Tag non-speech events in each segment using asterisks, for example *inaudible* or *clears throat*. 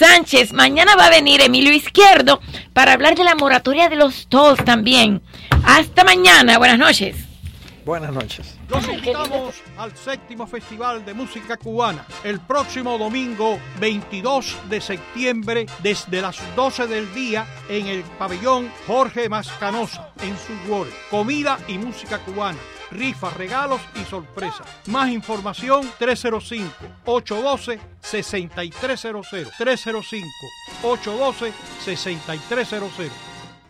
Sánchez. Mañana va a venir Emilio Izquierdo para hablar de la moratoria de los tolls también. Hasta mañana. Buenas noches. Buenas noches. Los invitamos al séptimo Festival de Música Cubana el próximo domingo 22 de septiembre desde las 12 del día en el pabellón Jorge Mascanosa en Suguore. Comida y música cubana rifas, regalos y sorpresas. Más información 305-812-6300. 305-812-6300.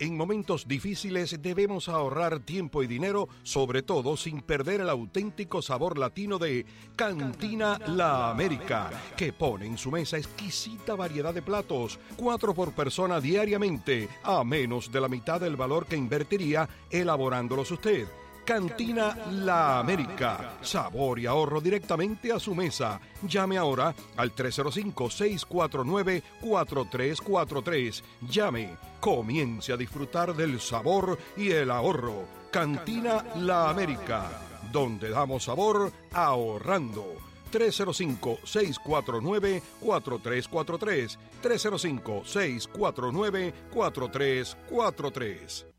En momentos difíciles debemos ahorrar tiempo y dinero, sobre todo sin perder el auténtico sabor latino de Cantina La América, que pone en su mesa exquisita variedad de platos, cuatro por persona diariamente, a menos de la mitad del valor que invertiría elaborándolos usted. Cantina La América. Sabor y ahorro directamente a su mesa. Llame ahora al 305-649-4343. Llame. Comience a disfrutar del sabor y el ahorro. Cantina La América. Donde damos sabor ahorrando. 305-649-4343. 305-649-4343.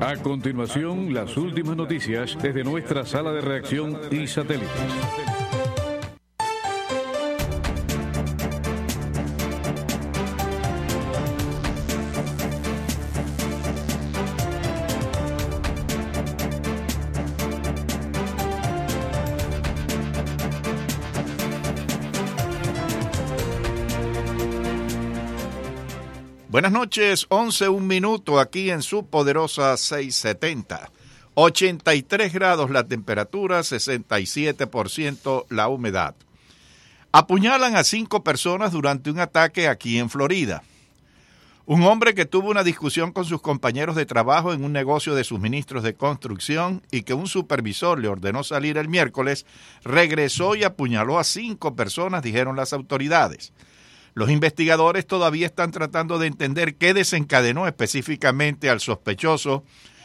A continuación, las últimas noticias desde nuestra sala de reacción y satélites. Buenas noches, 11 un minuto aquí en su poderosa 670. 83 grados la temperatura, 67% la humedad. Apuñalan a cinco personas durante un ataque aquí en Florida. Un hombre que tuvo una discusión con sus compañeros de trabajo en un negocio de suministros de construcción y que un supervisor le ordenó salir el miércoles, regresó y apuñaló a cinco personas, dijeron las autoridades. Los investigadores todavía están tratando de entender qué desencadenó específicamente al sospechoso,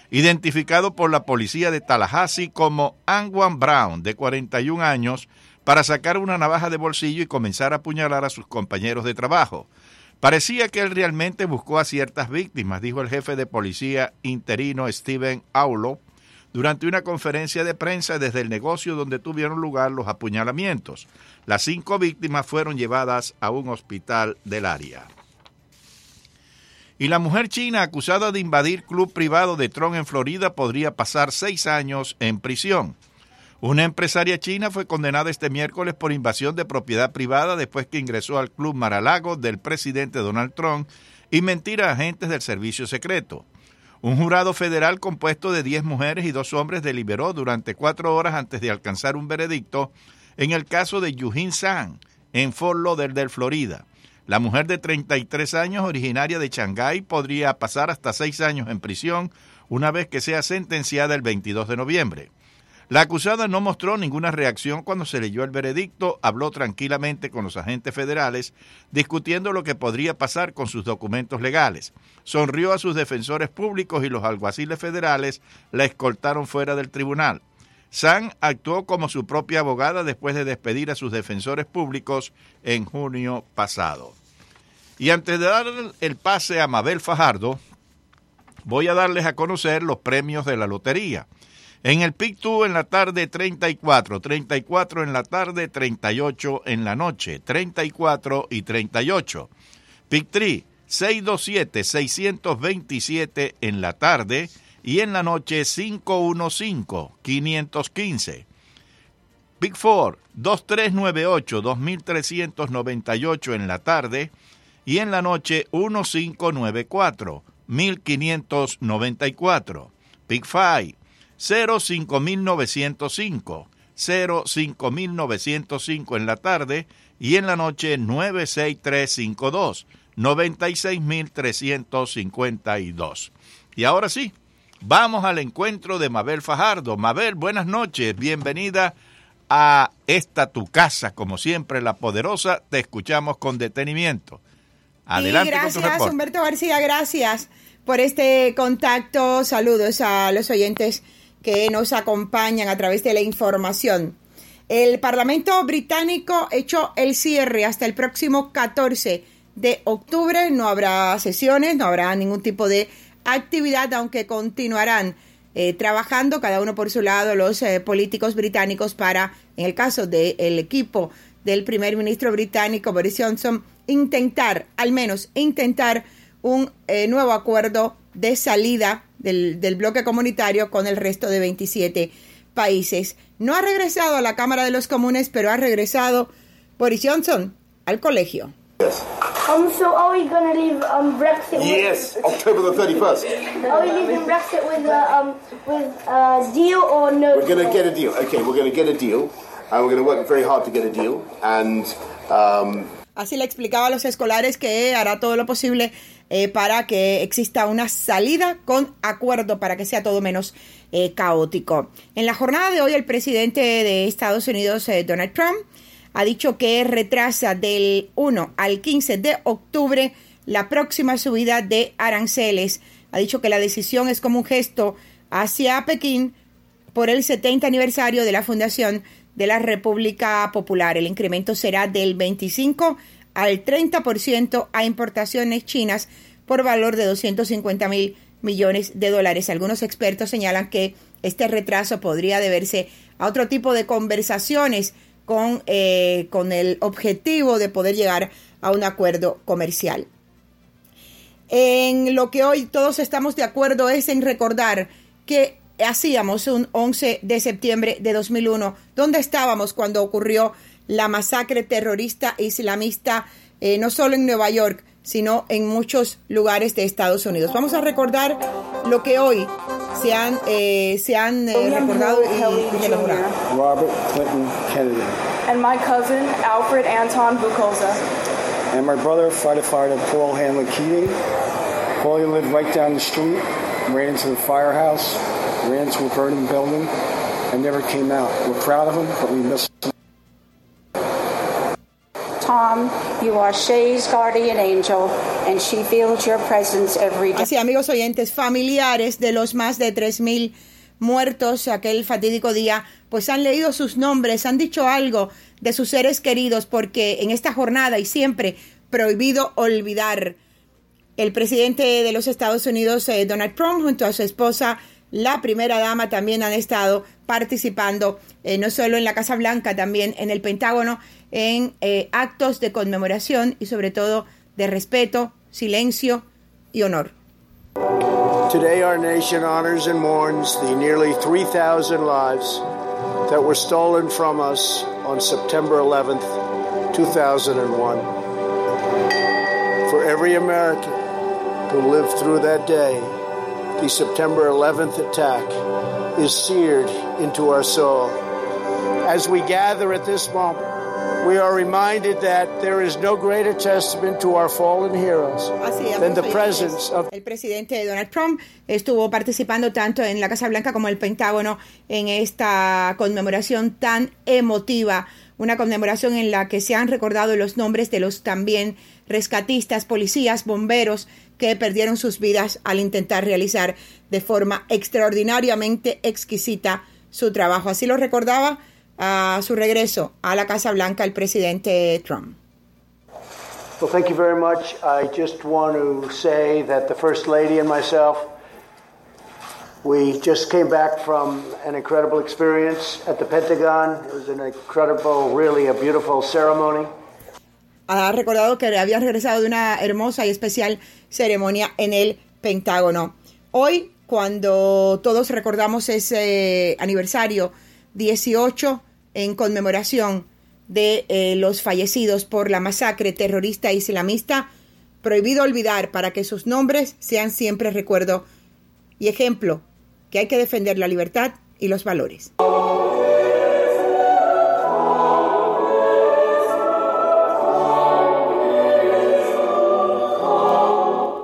identificado por la policía de Tallahassee como Anwan Brown, de 41 años, para sacar una navaja de bolsillo y comenzar a apuñalar a sus compañeros de trabajo. Parecía que él realmente buscó a ciertas víctimas, dijo el jefe de policía interino Steven Aulo, durante una conferencia de prensa desde el negocio donde tuvieron lugar los apuñalamientos. Las cinco víctimas fueron llevadas a un hospital del área. Y la mujer china acusada de invadir club privado de Tron en Florida podría pasar seis años en prisión. Una empresaria china fue condenada este miércoles por invasión de propiedad privada después que ingresó al club Maralago del presidente Donald Trump y mentir a agentes del servicio secreto. Un jurado federal compuesto de 10 mujeres y dos hombres deliberó durante cuatro horas antes de alcanzar un veredicto en el caso de Yujin San, en Fort Lauderdale, Florida. La mujer de 33 años, originaria de Shanghái, podría pasar hasta seis años en prisión una vez que sea sentenciada el 22 de noviembre. La acusada no mostró ninguna reacción cuando se leyó el veredicto, habló tranquilamente con los agentes federales, discutiendo lo que podría pasar con sus documentos legales. Sonrió a sus defensores públicos y los alguaciles federales la escoltaron fuera del tribunal. San actuó como su propia abogada después de despedir a sus defensores públicos en junio pasado. Y antes de dar el pase a Mabel Fajardo, voy a darles a conocer los premios de la lotería. En el PIC 2 en la tarde 34, 34 en la tarde, 38 en la noche, 34 y 38. PIC 3 627, 627 en la tarde, y en la noche 515-515. Big Four 2398-2398 en la tarde y en la noche 1594-1594. Big Five 05905 05905 en la tarde y en la noche 96352 96352. Y ahora sí, Vamos al encuentro de Mabel Fajardo. Mabel, buenas noches, bienvenida a esta tu casa, como siempre, la poderosa. Te escuchamos con detenimiento. Adelante. gracias, Humberto García, gracias por este contacto. Saludos a los oyentes que nos acompañan a través de la información. El Parlamento británico hecho el cierre hasta el próximo 14 de octubre. No habrá sesiones, no habrá ningún tipo de actividad, aunque continuarán eh, trabajando cada uno por su lado los eh, políticos británicos para, en el caso del equipo del primer ministro británico Boris Johnson, intentar, al menos intentar un eh, nuevo acuerdo de salida del, del bloque comunitario con el resto de 27 países. No ha regresado a la Cámara de los Comunes, pero ha regresado Boris Johnson al colegio. Yes. Um, so are we going to leave um, Brexit? Yes, with, October the 31st. Are we leaving Brexit with a, um, with a deal or no? We're going to get a deal. Okay, we're going to get a deal. And we're going to work very hard to get a deal. And um, Así le explicaba a los escolares que hará todo lo posible eh, para que exista una salida con acuerdo para que sea todo menos eh, caótico. En la jornada de hoy, el presidente de Estados Unidos, eh, Donald Trump, ha dicho que retrasa del 1 al 15 de octubre la próxima subida de aranceles. Ha dicho que la decisión es como un gesto hacia Pekín por el 70 aniversario de la fundación de la República Popular. El incremento será del 25 al 30% a importaciones chinas por valor de 250 mil millones de dólares. Algunos expertos señalan que este retraso podría deberse a otro tipo de conversaciones con, eh, con el objetivo de poder llegar a un acuerdo comercial. En lo que hoy todos estamos de acuerdo es en recordar que hacíamos un 11 de septiembre de 2001. ¿Dónde estábamos cuando ocurrió la masacre terrorista islamista, eh, no solo en Nueva York, sino en muchos lugares de Estados Unidos? Vamos a recordar lo que hoy se han, eh, se han eh, recordado y. Robert Clinton Kennedy. And my cousin, Alfred Anton Bukoza. And my brother, firefighter Paul Hanley Keating. Paul lived right down the street, ran into the firehouse, ran to a burning building, and never came out. We're proud of him, but we miss him. Así, amigos oyentes, familiares de los más de 3.000 muertos aquel fatídico día, pues han leído sus nombres, han dicho algo de sus seres queridos, porque en esta jornada y siempre prohibido olvidar. El presidente de los Estados Unidos, eh, Donald Trump, junto a su esposa, la primera dama, también han estado participando, eh, no solo en la Casa Blanca, también en el Pentágono, en eh, actos de conmemoración y sobre todo de respeto, silencio y honor. Today our nation honors and mourns the nearly 3,000 lives that were stolen from us on September 11th, 2001. For every American who lived through that day, the September 11th attack is seared into our soul. As we gather at this moment, we are reminded that there is no greater testament to our fallen heroes than the presence of El presidente Donald Trump estuvo participando tanto en la Casa Blanca como el Pentágono en esta conmemoración tan emotiva, una conmemoración en la que se han recordado los nombres de los también rescatistas, policías, bomberos que perdieron sus vidas al intentar realizar de forma extraordinariamente exquisita su trabajo. Así lo recordaba a su regreso a la Casa Blanca el presidente Trump. Well, thank you very much. I just want to say that the First Lady and myself, we just came back from an incredible experience at the Pentagon. It was an incredible, really a beautiful ceremony. Ha recordado que habían regresado de una hermosa y especial ceremonia en el Pentágono. Hoy, cuando todos recordamos ese aniversario 18 en conmemoración de eh, los fallecidos por la masacre terrorista islamista, prohibido olvidar para que sus nombres sean siempre recuerdo y ejemplo que hay que defender la libertad y los valores.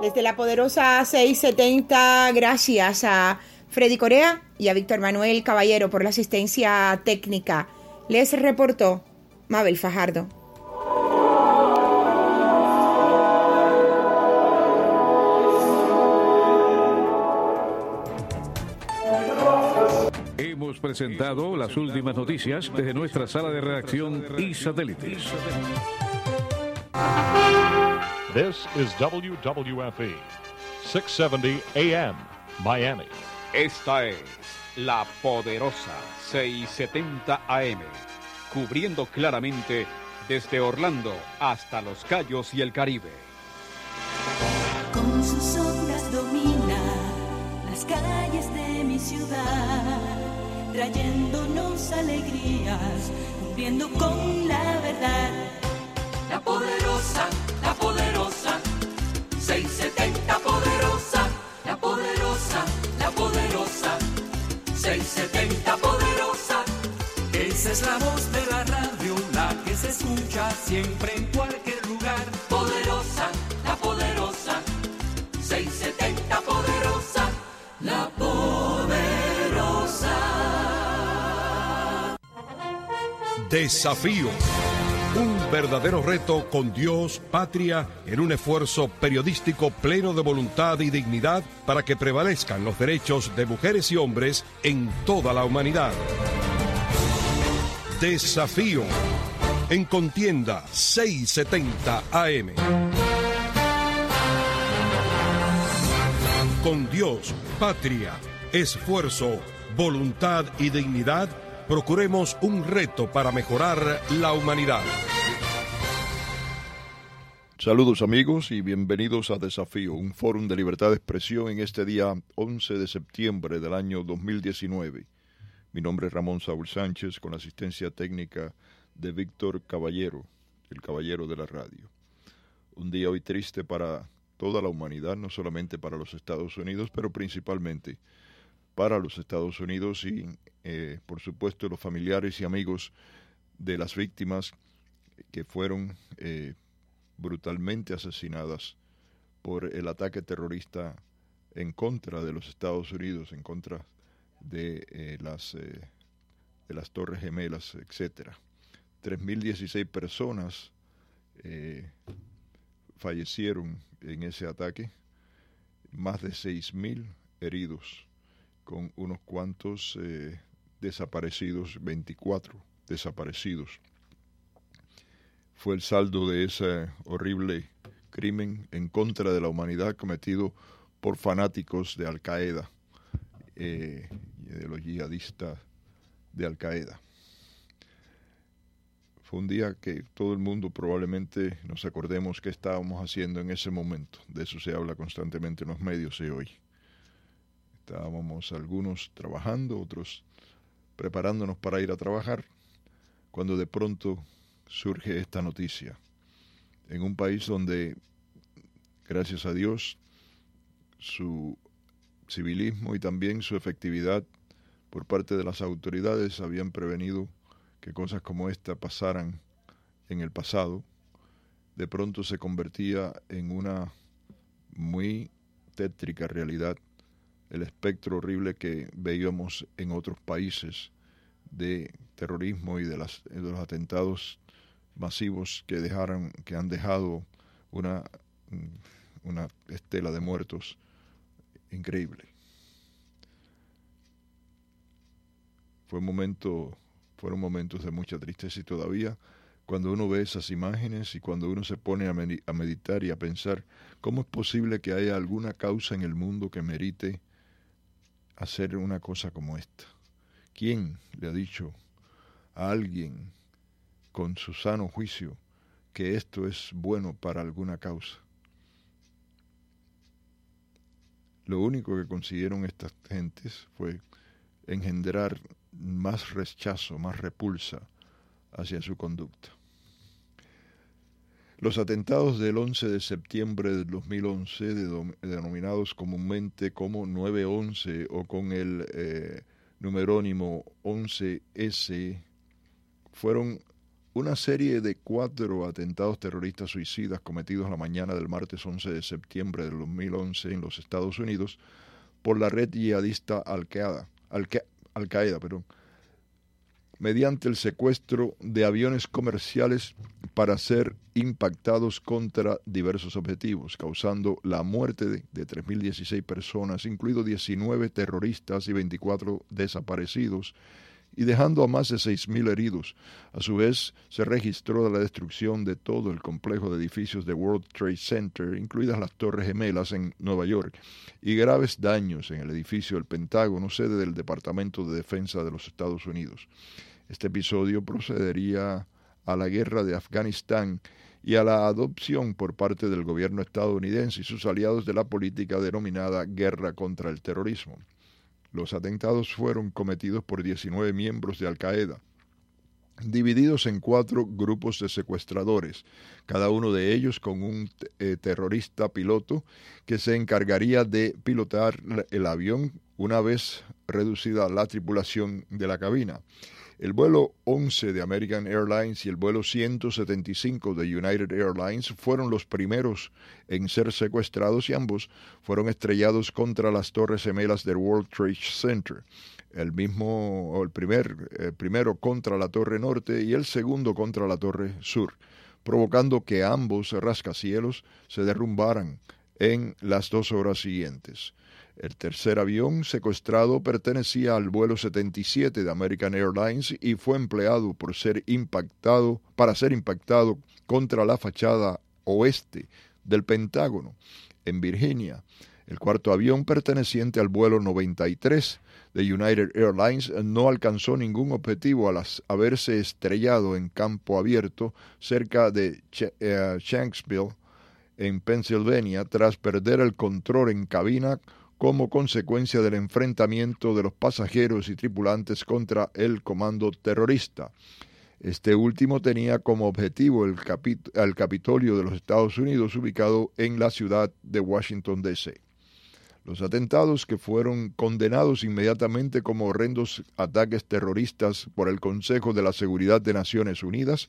Desde la poderosa 670, gracias a Freddy Corea y a Víctor Manuel Caballero por la asistencia técnica. Les reportó Mabel Fajardo. Hemos presentado las últimas noticias desde nuestra sala de redacción y satélites. This is WWFE, 670 AM, Miami. Esta es la poderosa 670 AM, cubriendo claramente desde Orlando hasta Los Cayos y el Caribe. Con sus ondas domina las calles de mi ciudad, trayéndonos alegrías, cumpliendo con la verdad. La poderosa, la poderosa, 670 poderosa, la poderosa, la poderosa, 670 poderosa. Esa es la voz de la radio, la que se escucha siempre en cualquier lugar. Poderosa, la poderosa, 670 poderosa, la poderosa. Desafío. Un verdadero reto con Dios, patria, en un esfuerzo periodístico pleno de voluntad y dignidad para que prevalezcan los derechos de mujeres y hombres en toda la humanidad. Desafío. En contienda 670 AM. Con Dios, patria, esfuerzo, voluntad y dignidad, procuremos un reto para mejorar la humanidad. Saludos amigos y bienvenidos a Desafío, un fórum de libertad de expresión en este día 11 de septiembre del año 2019. Mi nombre es Ramón Saúl Sánchez con la asistencia técnica de Víctor Caballero, el caballero de la radio. Un día hoy triste para toda la humanidad, no solamente para los Estados Unidos, pero principalmente para los Estados Unidos y, eh, por supuesto, los familiares y amigos de las víctimas que fueron eh, brutalmente asesinadas por el ataque terrorista en contra de los Estados Unidos, en contra de eh, las eh, de las Torres Gemelas, etcétera. 3.016 personas eh, fallecieron en ese ataque, más de 6.000 heridos, con unos cuantos desaparecidos, 24 desaparecidos. Fue el saldo de ese horrible crimen en contra de la humanidad cometido por fanáticos de Al Qaeda eh, de los yihadistas de Al Qaeda. Fue un día que todo el mundo probablemente nos acordemos qué estábamos haciendo en ese momento. De eso se habla constantemente en los medios de hoy. Estábamos algunos trabajando, otros preparándonos para ir a trabajar, cuando de pronto surge esta noticia. En un país donde, gracias a Dios, su civilismo y también su efectividad por parte de las autoridades habían prevenido que cosas como esta pasaran en el pasado, de pronto se convertía en una muy tétrica realidad el espectro horrible que veíamos en otros países de terrorismo y de, las, de los atentados masivos que dejaron, que han dejado una, una estela de muertos increíble. Fue un momento, fueron momentos de mucha tristeza y todavía cuando uno ve esas imágenes y cuando uno se pone a, a meditar y a pensar cómo es posible que haya alguna causa en el mundo que merite hacer una cosa como esta. ¿Quién le ha dicho a alguien con su sano juicio que esto es bueno para alguna causa? Lo único que consiguieron estas gentes fue engendrar más rechazo, más repulsa hacia su conducta. Los atentados del 11 de septiembre del 2011, denominados comúnmente como 9-11 o con el eh, numerónimo 11S, fueron una serie de cuatro atentados terroristas suicidas cometidos la mañana del martes 11 de septiembre del 2011 en los Estados Unidos por la red yihadista Al-Qaeda, Al -Qaeda, mediante el secuestro de aviones comerciales para ser impactados contra diversos objetivos, causando la muerte de, de 3.016 personas, incluidos 19 terroristas y 24 desaparecidos, y dejando a más de 6.000 heridos. A su vez, se registró la destrucción de todo el complejo de edificios de World Trade Center, incluidas las Torres Gemelas en Nueva York, y graves daños en el edificio del Pentágono, sede del Departamento de Defensa de los Estados Unidos. Este episodio procedería a la guerra de Afganistán y a la adopción por parte del gobierno estadounidense y sus aliados de la política denominada guerra contra el terrorismo. Los atentados fueron cometidos por 19 miembros de Al Qaeda, divididos en cuatro grupos de secuestradores, cada uno de ellos con un eh, terrorista piloto que se encargaría de pilotar el avión una vez reducida la tripulación de la cabina. El vuelo 11 de American Airlines y el vuelo 175 de United Airlines fueron los primeros en ser secuestrados y ambos fueron estrellados contra las torres gemelas del World Trade Center. El mismo, el primer, eh, primero contra la torre norte y el segundo contra la torre sur, provocando que ambos rascacielos se derrumbaran en las dos horas siguientes. El tercer avión secuestrado pertenecía al vuelo 77 de American Airlines y fue empleado por ser impactado para ser impactado contra la fachada oeste del Pentágono en Virginia. El cuarto avión perteneciente al vuelo 93 de United Airlines no alcanzó ningún objetivo al haberse estrellado en campo abierto cerca de eh, Shanksville, en Pennsylvania, tras perder el control en cabina como consecuencia del enfrentamiento de los pasajeros y tripulantes contra el comando terrorista. Este último tenía como objetivo el, Capitolio de los Estados Unidos ubicado en la ciudad de Washington, D.C. Los atentados que fueron condenados inmediatamente como horrendos ataques terroristas por el Consejo de la Seguridad de Naciones Unidas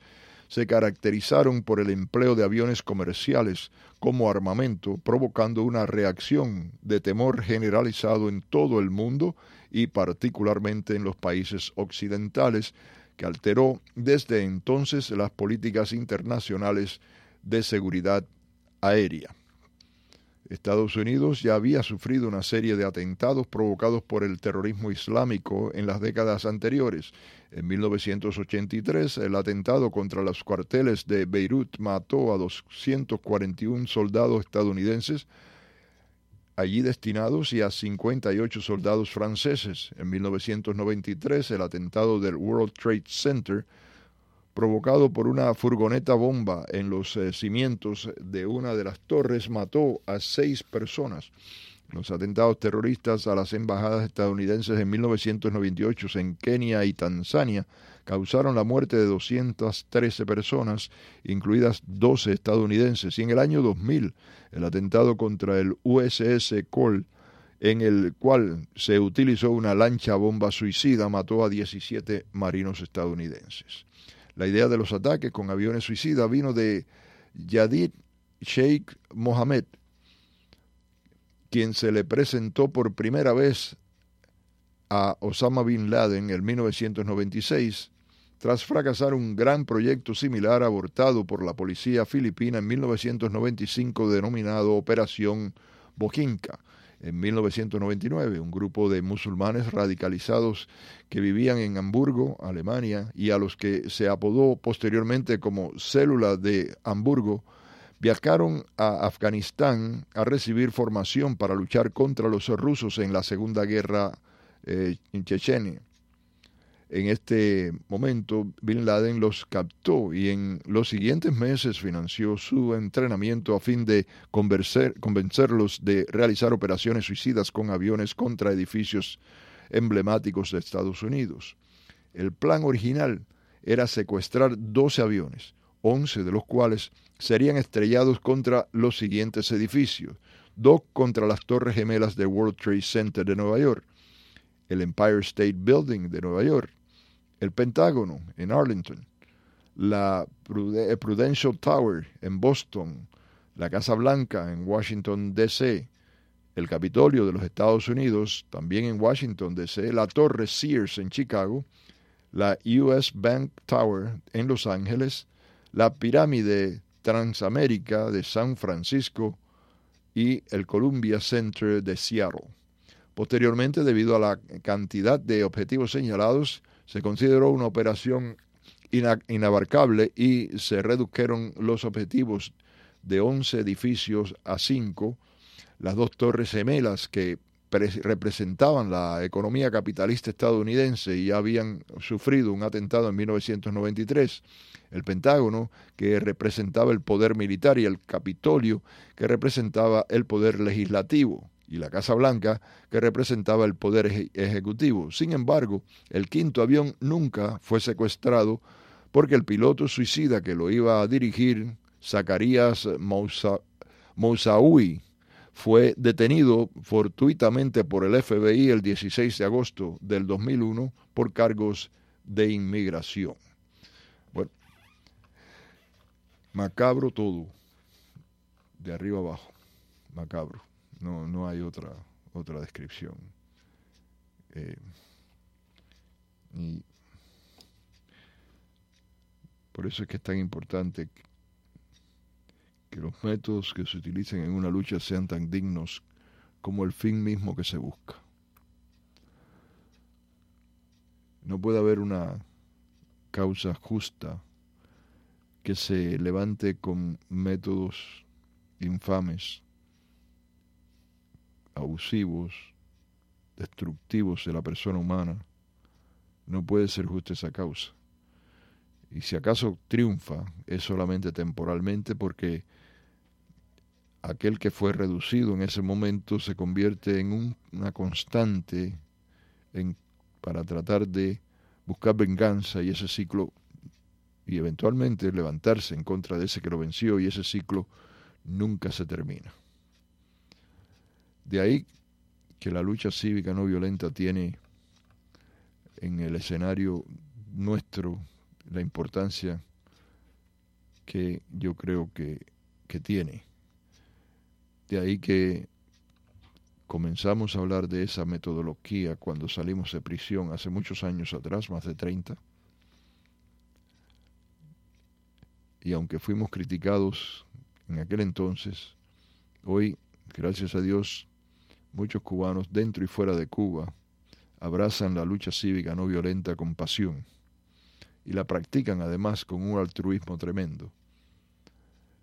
se caracterizaron por el empleo de aviones comerciales como armamento, provocando una reacción de temor generalizado en todo el mundo y particularmente en los países occidentales, que alteró desde entonces las políticas internacionales de seguridad aérea. Estados Unidos ya había sufrido una serie de atentados provocados por el terrorismo islámico en las décadas anteriores. En 1983, el atentado contra los cuarteles de Beirut mató a 241 soldados estadounidenses allí destinados y a 58 soldados franceses. En 1993, el atentado del World Trade Center provocado por una furgoneta bomba en los eh, cimientos de una de las torres, mató a seis personas. Los atentados terroristas a las embajadas estadounidenses en 1998 en Kenia y Tanzania causaron la muerte de 213 personas, incluidas 12 estadounidenses. Y en el año 2000, el atentado contra el USS Cole, en el cual se utilizó una lancha bomba suicida, mató a 17 marinos estadounidenses. La idea de los ataques con aviones suicidas vino de Yadid Sheikh Mohammed, quien se le presentó por primera vez a Osama Bin Laden en 1996, tras fracasar un gran proyecto similar abortado por la policía filipina en 1995 denominado Operación Bojinka en 1999, un grupo de musulmanes radicalizados que vivían en Hamburgo, Alemania, y a los que se apodó posteriormente como Célula de Hamburgo, viajaron a Afganistán a recibir formación para luchar contra los rusos en la Segunda Guerra eh, en Chechenia. En este momento, Bin Laden los captó y en los siguientes meses financió su entrenamiento a fin de convencerlos de realizar operaciones suicidas con aviones contra edificios emblemáticos de Estados Unidos. El plan original era secuestrar 12 aviones, 11 de los cuales serían estrellados contra los siguientes edificios, dos contra las torres gemelas de World Trade Center de Nueva York, el Empire State Building de Nueva York, el Pentágono en Arlington, la Prudential Tower en Boston, la Casa Blanca en Washington, D.C., el Capitolio de los Estados Unidos, también en Washington, D.C., la Torre Sears en Chicago, la US Bank Tower en Los Ángeles, la pirámide Transamérica de San Francisco y el Columbia Center de Seattle. Posteriormente, debido a la cantidad de objetivos señalados, se consideró una operación ina- inabarcable y se redujeron los objetivos de 11 edificios a 5, las dos torres gemelas que pre- representaban la economía capitalista estadounidense y habían sufrido un atentado en 1993, el Pentágono, que representaba el poder militar, y el Capitolio, que representaba el poder legislativo, y la Casa Blanca, que representaba el poder eje- ejecutivo. Sin embargo, el quinto avión nunca fue secuestrado porque el piloto suicida que lo iba a dirigir, Zacarías Mousa- Moussaoui, fue detenido fortuitamente por el FBI el 16 de agosto del 2001 por cargos de inmigración. Bueno, macabro todo, de arriba abajo, macabro. No, no hay otra, otra descripción. Eh, y por eso es que es tan importante que- que los métodos que se utilicen en una lucha sean tan dignos como el fin mismo que se busca. No puede haber una causa justa que se levante con métodos infames, abusivos, destructivos de la persona humana. No puede ser justa esa causa. Y si acaso triunfa, es solamente temporalmente porque aquel que fue reducido en ese momento se convierte en un- una constante para tratar de buscar venganza y ese ciclo y eventualmente levantarse en contra de ese que lo venció y ese ciclo nunca se termina. De ahí que la lucha cívica no violenta tiene en el escenario nuestro la importancia que yo creo que, que tiene. De ahí que comenzamos a hablar de esa metodología cuando salimos de prisión hace muchos años atrás, más de 30. Y aunque fuimos criticados en aquel entonces, hoy, gracias a Dios, muchos cubanos dentro y fuera de Cuba abrazan la lucha cívica no violenta con pasión y la practican además con un altruismo tremendo.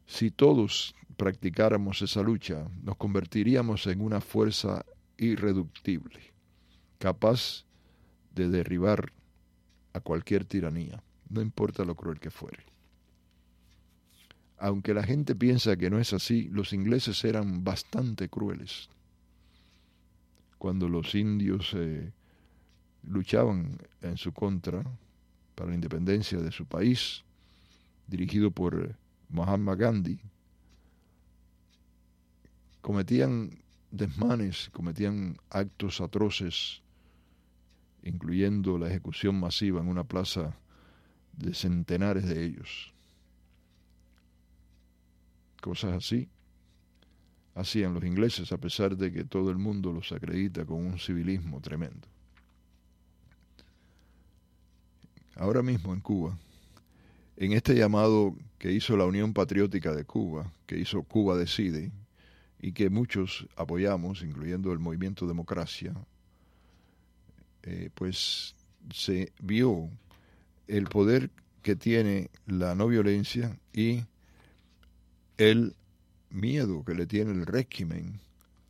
Si todos practicáramos esa lucha, nos convertiríamos en una fuerza irreductible, capaz de derribar a cualquier tiranía, no importa lo cruel que fuere. Aunque la gente piensa que no es así, los ingleses eran bastante crueles. Cuando los indios eh, luchaban en su contra para la independencia de su país, dirigido por Mahatma Gandhi, cometían desmanes, cometían actos atroces, incluyendo la ejecución masiva en una plaza de centenares de ellos. Cosas así hacían los ingleses a pesar de que todo el mundo los acredita con un civilismo tremendo. Ahora mismo en Cuba, en este llamado que hizo la Unión Patriótica de Cuba, que hizo Cuba Decide, y que muchos apoyamos, incluyendo el movimiento Democracia, eh, pues se vio el poder que tiene la no violencia y el miedo que le tiene el régimen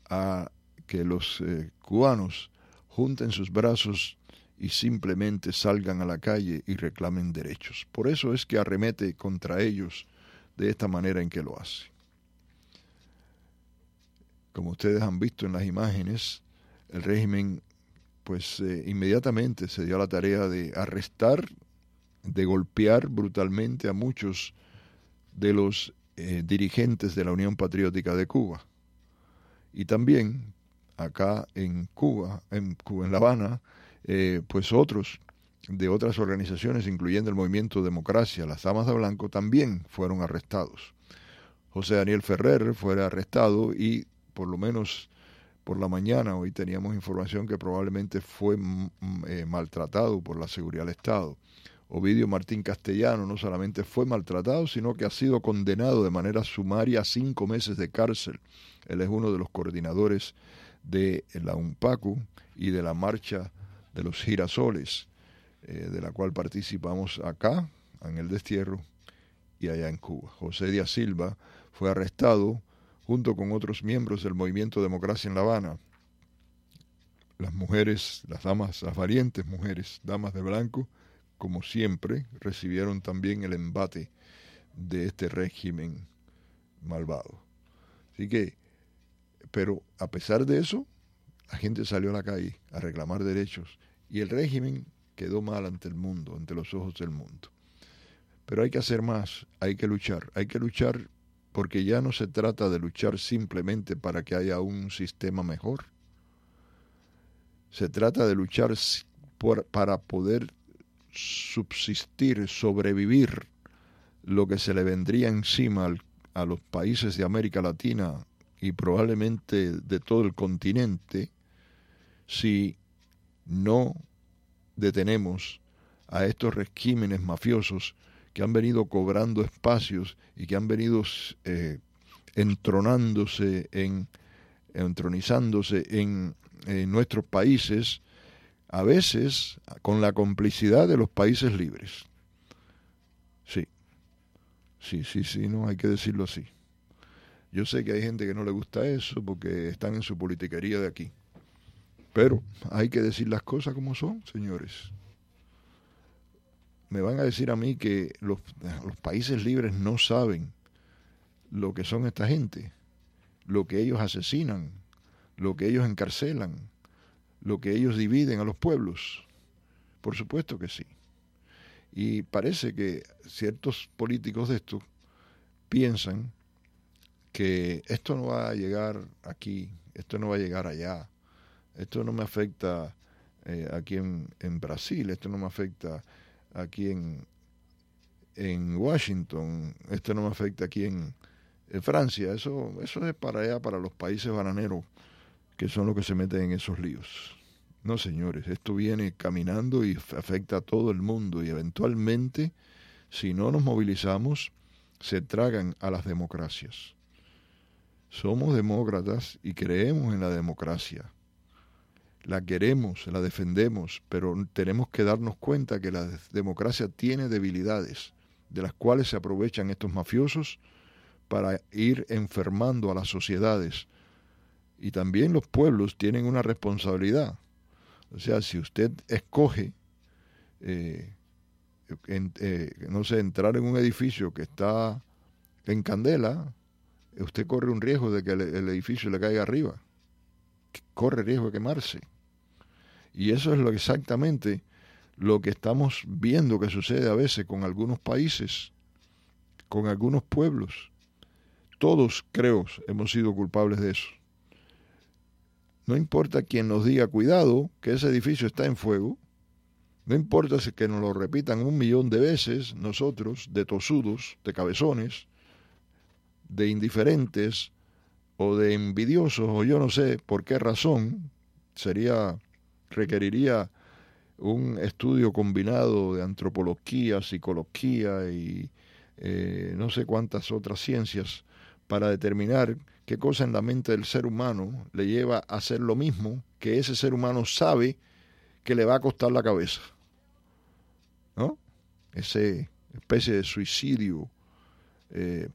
a que los eh, cubanos junten sus brazos y simplemente salgan a la calle y reclamen derechos. Por eso es que arremete contra ellos de esta manera en que lo hace. Como ustedes han visto en las imágenes, el régimen pues eh, inmediatamente se dio a la tarea de arrestar, de golpear brutalmente a muchos de los eh, dirigentes de la Unión Patriótica de Cuba. Y también acá en Cuba, en Cuba, en La Habana, eh, pues otros de otras organizaciones, incluyendo el Movimiento Democracia, las Damas de Blanco, también fueron arrestados. José Daniel Ferrer fue arrestado y por lo menos por la mañana hoy teníamos información que probablemente fue eh, maltratado por la seguridad del Estado. Ovidio Martín Castellano no solamente fue maltratado, sino que ha sido condenado de manera sumaria a cinco meses de cárcel. Él es uno de los coordinadores de la UNPACU y de la Marcha de los Girasoles, eh, de la cual participamos acá, en el destierro, y allá en Cuba. José Díaz Silva fue arrestado junto con otros miembros del movimiento Democracia en La Habana. Las mujeres, las damas, las valientes mujeres, damas de blanco, como siempre, recibieron también el embate de este régimen malvado. Así que, pero a pesar de eso, la gente salió a la calle a reclamar derechos y el régimen quedó mal ante el mundo, ante los ojos del mundo. Pero hay que hacer más, hay que luchar, hay que luchar porque ya no se trata de luchar simplemente para que haya un sistema mejor. Se trata de luchar para poder subsistir, sobrevivir lo que se le vendría encima a los países de América Latina y probablemente de todo el continente si no detenemos a estos regímenes mafiosos que han venido cobrando espacios y que han venido eh, entronándose en entronizándose en, en nuestros países a veces con la complicidad de los países libres. Sí, sí, sí, sí, no hay que decirlo así. Yo sé que hay gente que no le gusta eso porque están en su politiquería de aquí. Pero hay que decir las cosas como son, señores. Me van a decir a mí que los, los países libres no saben lo que son esta gente, lo que ellos asesinan, lo que ellos encarcelan, lo que ellos dividen a los pueblos? Por supuesto que sí. Y parece que ciertos políticos de estos piensan que esto no va a llegar aquí, esto no va a llegar allá, esto no me afecta eh, aquí en, Brasil, esto no me afecta aquí en, en Washington, esto no me afecta aquí en, en Francia, eso, eso es para allá, para los países bananeros que son los que se meten en esos líos. No, señores, esto viene caminando y afecta a todo el mundo y eventualmente, si no nos movilizamos, se tragan a las democracias. Somos demócratas y creemos en la democracia. La queremos, la defendemos, pero tenemos que darnos cuenta que la democracia tiene debilidades, de las cuales se aprovechan estos mafiosos para ir enfermando a las sociedades. Y también los pueblos tienen una responsabilidad o sea, si usted escoge, eh, eh, no sé, entrar en un edificio que está en candela, usted corre un riesgo de que el, edificio le caiga arriba. Corre riesgo de quemarse. Y eso es lo exactamente lo que estamos viendo que sucede a veces con algunos países, con algunos pueblos. Todos, creo, hemos sido culpables de eso. No importa quien nos diga, cuidado, que ese edificio está en fuego. No importa si que nos lo repitan un millón de veces nosotros, de tosudos, de cabezones, de indiferentes o de envidiosos, o yo no sé por qué razón, sería, requeriría un estudio combinado de antropología, psicología y eh, no sé cuántas otras ciencias para determinar qué cosa en la mente del ser humano le lleva a hacer lo mismo que ese ser humano sabe que le va a costar la cabeza. ¿No? Ese especie de suicidio eh,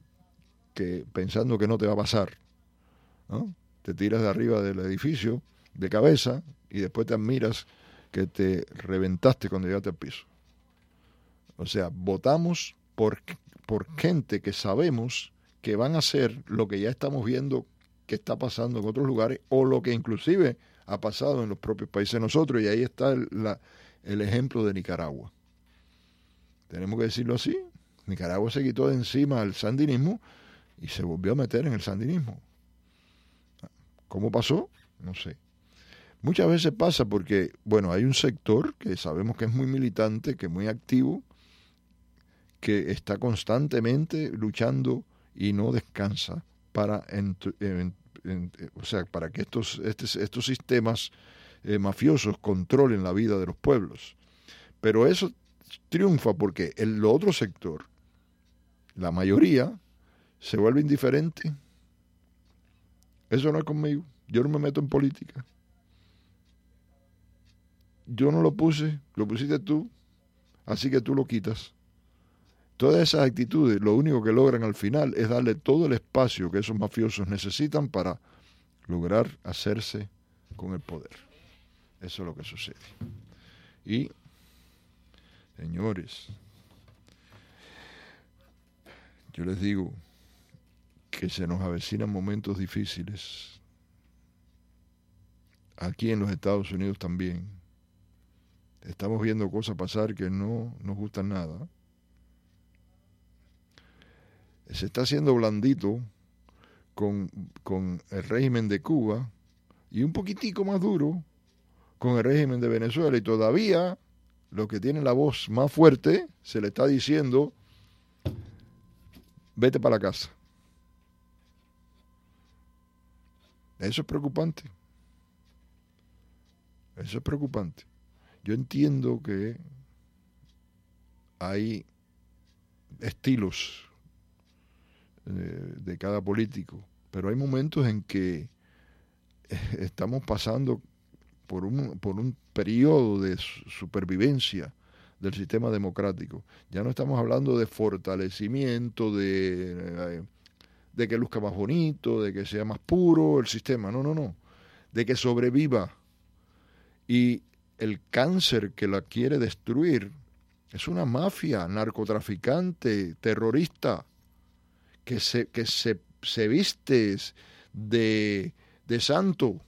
que pensando que no te va a pasar. Te tiras de arriba del edificio de cabeza y después te admiras que te reventaste cuando llegaste al piso. O sea, votamos por, por gente que sabemos que van a hacer lo que ya estamos viendo que está pasando en otros lugares o lo que inclusive ha pasado en los propios países de nosotros y ahí está el, ejemplo de Nicaragua. Tenemos que decirlo así, Nicaragua se quitó de encima el sandinismo y se volvió a meter en el sandinismo. ¿Cómo pasó? No sé. Muchas veces pasa porque, bueno, hay un sector que sabemos que es muy militante, que es muy activo, que está constantemente luchando y no descansa para, o sea, para que estos, estos sistemas eh, mafiosos controlen la vida de los pueblos. Pero eso triunfa porque el otro sector, la mayoría, se vuelve indiferente. Eso no es conmigo. Yo no me meto en política. Yo no lo puse, lo pusiste tú, así que tú lo quitas. Todas esas actitudes lo único que logran al final es darle todo el espacio que esos mafiosos necesitan para lograr hacerse con el poder. Eso es lo que sucede. Y, señores, yo les digo que se nos avecinan momentos difíciles. Aquí en los Estados Unidos también. Estamos viendo cosas pasar que no nos gustan nada. Se está haciendo blandito con, con el régimen de Cuba y un poquitico más duro con el régimen de Venezuela. Y todavía lo que tiene la voz más fuerte se le está diciendo, vete para la casa. Eso es preocupante. Eso es preocupante. Yo entiendo que hay estilos eh, de cada político, pero hay momentos en que estamos pasando por un, por un periodo de supervivencia del sistema democrático. Ya no estamos hablando de fortalecimiento, de, eh, de que luzca más bonito, de que sea más puro el sistema. No, no, no. De que sobreviva. Y el cáncer que la quiere destruir es una mafia narcotraficante, terrorista, que se, que se, se viste de, de santo.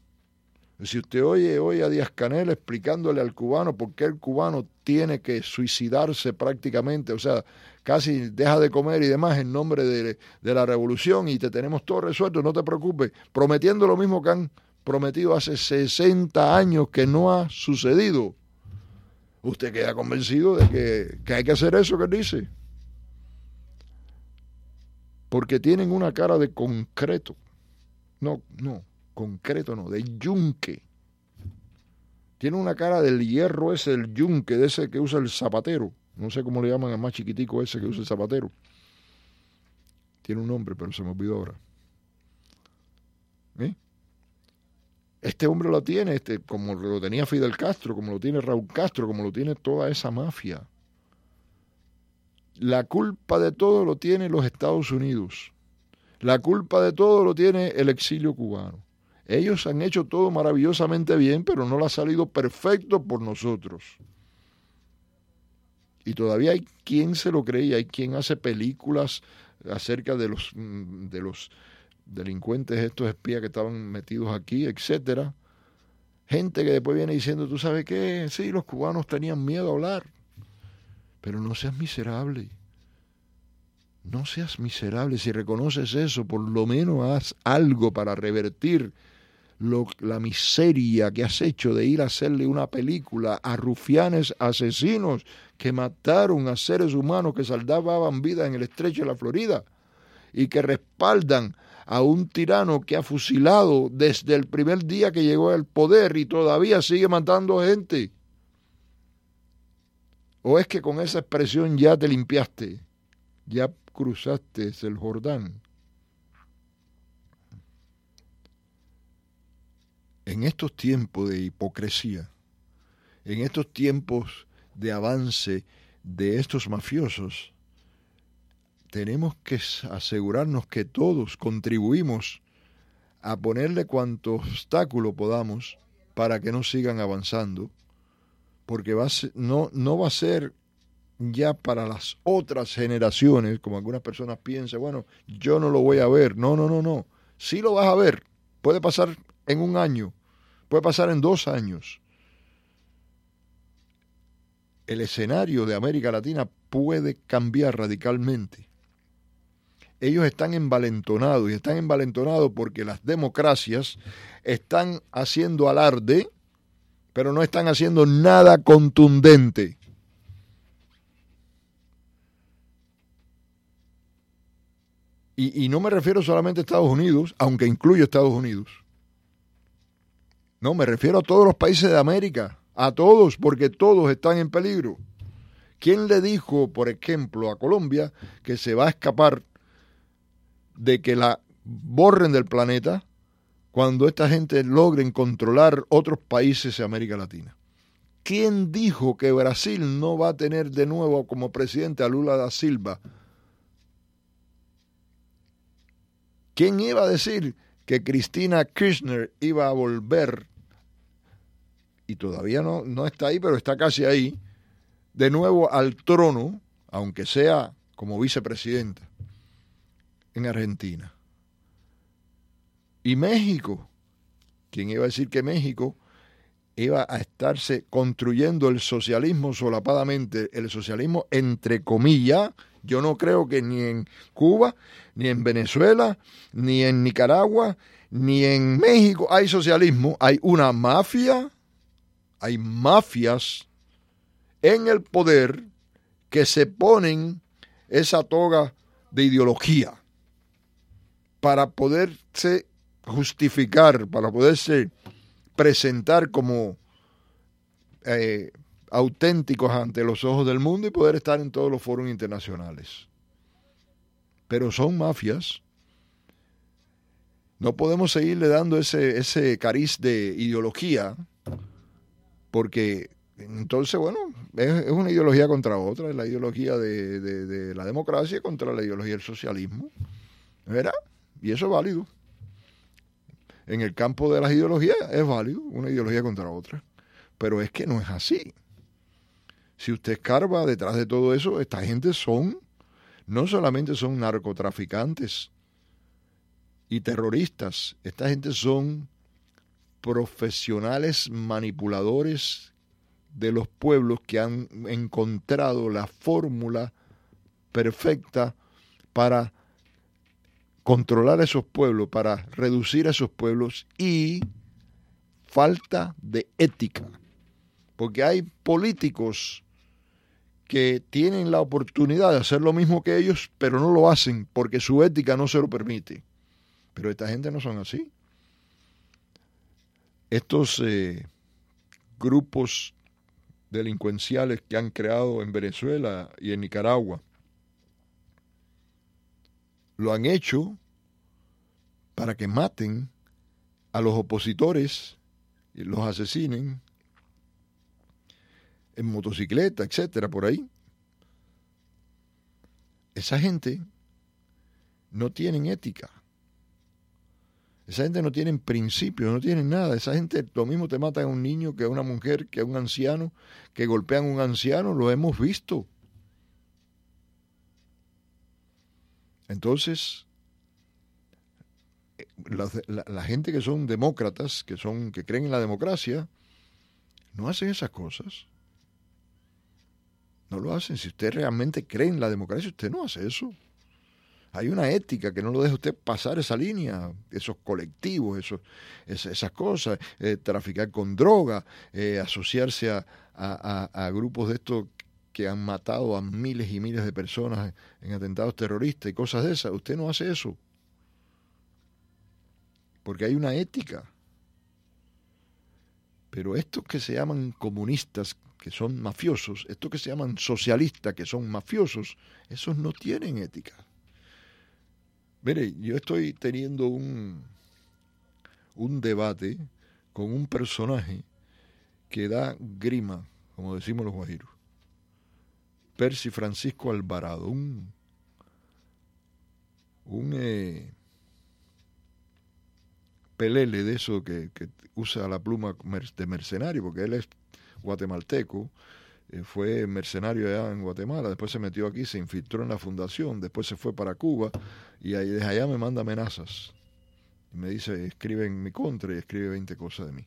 Si usted oye hoy a Díaz Canel explicándole al cubano por qué el cubano tiene que suicidarse prácticamente, o sea, casi deja de comer y demás en nombre de, de la revolución y te tenemos todo resuelto, no te preocupes, prometiendo lo mismo que han prometido hace 60 años que no ha sucedido. Usted queda convencido de que, que hay que hacer eso que dice. Porque tienen una cara de concreto. No, no, concreto no, de yunque. Tiene una cara del hierro ese, el yunque, de ese que usa el zapatero. No sé cómo le llaman al más chiquitico ese que usa el zapatero. Tiene un nombre, pero se me olvidó ahora. ¿Eh? Este hombre lo tiene, este, como lo tenía Fidel Castro, como lo tiene Raúl Castro, como lo tiene toda esa mafia. La culpa de todo lo tiene los Estados Unidos. La culpa de todo lo tiene el exilio cubano. Ellos han hecho todo maravillosamente bien, pero no lo ha salido perfecto por nosotros. Y todavía hay quien se lo cree, hay quien hace películas acerca de los, mm, de los delincuentes, estos espías que estaban metidos aquí, etcétera. Gente que después viene diciendo, ¿tú sabes qué? Sí, los cubanos tenían miedo a hablar. Pero no seas miserable. No seas miserable. Si reconoces eso, por lo menos haz algo para revertir lo, la miseria que has hecho de ir a hacerle una película a rufianes asesinos que mataron a seres humanos que saldaban vida en el estrecho de la Florida y que respaldan a un tirano que ha fusilado desde el primer día que llegó al poder y todavía sigue matando gente. ¿O es que con esa expresión ya te limpiaste? Ya cruzaste el Jordán. En estos tiempos de hipocresía, en estos tiempos de avance de estos mafiosos, tenemos que asegurarnos que todos contribuimos a ponerle cuanto obstáculo podamos para que no sigan avanzando, porque va no, no va a ser ya para las otras generaciones, como algunas personas piensan, bueno, yo no lo voy a ver. No, no, no, no. Sí lo vas a ver. Puede pasar en un año, puede pasar en dos años. El escenario de América Latina puede cambiar radicalmente ellos están envalentonados y están envalentonados porque las democracias están haciendo alarde, pero no están haciendo nada contundente. Y, y, no me refiero solamente a Estados Unidos, aunque incluyo Estados Unidos. No, me refiero a todos los países de América, a todos, porque todos están en peligro. ¿Quién le dijo, por ejemplo, a Colombia que se va a escapar de que la borren del planeta cuando esta gente logren controlar otros países de América Latina? ¿Quién dijo que Brasil no va a tener de nuevo como presidente a Lula da Silva? ¿Quién iba a decir que Cristina Kirchner iba a volver? Y todavía no, no está ahí, pero está casi ahí, de nuevo al trono, aunque sea como vicepresidenta, en Argentina. Y México. ¿Quién iba a decir que México iba a estarse construyendo el socialismo solapadamente, el socialismo entre comillas? Yo no creo que ni en Cuba, ni en Venezuela, ni en Nicaragua, ni en México hay socialismo. Hay una mafia, hay mafias en el poder que se ponen esa toga de ideología para poderse justificar, para poderse presentar como eh, auténticos ante los ojos del mundo y poder estar en todos los foros internacionales. Pero son mafias. No podemos seguirle dando ese, ese cariz de ideología, porque entonces, bueno, es, una ideología contra otra, es la ideología de, de la democracia contra la ideología del socialismo. ¿Verdad? Y eso es válido en el campo de las ideologías es válido, una ideología contra otra. Pero es que no es así. Si usted escarba detrás de todo eso, esta gente son, no solamente son narcotraficantes y terroristas, esta gente son profesionales manipuladores de los pueblos que han encontrado la fórmula perfecta para controlar a esos pueblos, para reducir a esos pueblos y falta de ética. Porque hay políticos que tienen la oportunidad de hacer lo mismo que ellos, pero no lo hacen porque su ética no se lo permite. Pero esta gente no son así. Estos eh, grupos delincuenciales que han creado en Venezuela y en Nicaragua, lo han hecho para que maten a los opositores y los asesinen en motocicleta, etcétera, por ahí. Esa gente no tienen ética. Esa gente no tiene principios, no tienen nada. Esa gente lo mismo te matan a un niño que a una mujer, que a un anciano, que golpean a un anciano, lo hemos visto. Entonces, la, gente que son demócratas, que son que creen en la democracia, no hacen esas cosas. No lo hacen. Si usted realmente cree en la democracia, usted no hace eso. Hay una ética que no lo deja usted pasar esa línea, esos colectivos, esos, esas, cosas, eh, traficar con droga, eh, asociarse a, a, grupos de estos que han matado a miles y miles de personas en atentados terroristas y cosas de esas. Usted no hace eso. Porque hay una ética. Pero estos que se llaman comunistas, que son mafiosos, estos que se llaman socialistas, que son mafiosos, esos no tienen ética. Mire, yo estoy teniendo un, un debate con un personaje que da grima, como decimos los guajiros. Percy Francisco Alvarado, un, eh, pelele de eso que, usa la pluma de mercenario, porque él es guatemalteco, eh, fue mercenario allá en Guatemala, después se metió aquí, se infiltró en la fundación, después se fue para Cuba y ahí, desde allá me manda amenazas. Me dice, escribe en mi contra y escribe 20 cosas de mí